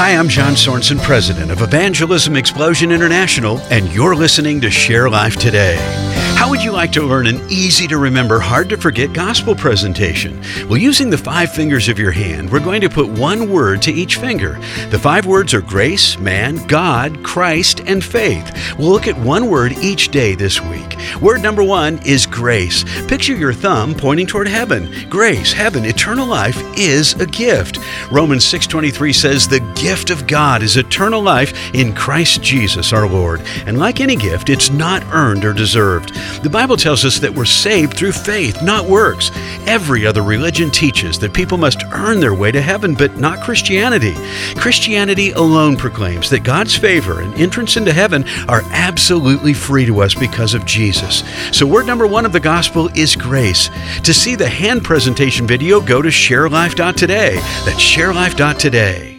Hi, I'm John Sorensen, president of Evangelism Explosion International, and you're listening to Share Life Today. How would you like to learn an easy to remember, hard to forget gospel presentation? Well, using the five fingers of your hand, we're going to put one word to each finger. The five words are grace, man, God, Christ, and faith. We'll look at one word each day this week. Word number one is grace. Picture your thumb pointing toward heaven. Grace, heaven, eternal life is a gift. Romans 6:23 says the gift of God is eternal life in Christ Jesus our Lord. And like any gift, it's not earned or deserved. The Bible tells us that we're saved through faith, not works. Every other religion teaches that people must earn their way to heaven, but not Christianity. Christianity alone proclaims that God's favor and entrance into heaven are absolutely free to us because of Jesus. So, word number one of the gospel is grace. To see the hand presentation video, go to sharelife.today. That's sharelife.today.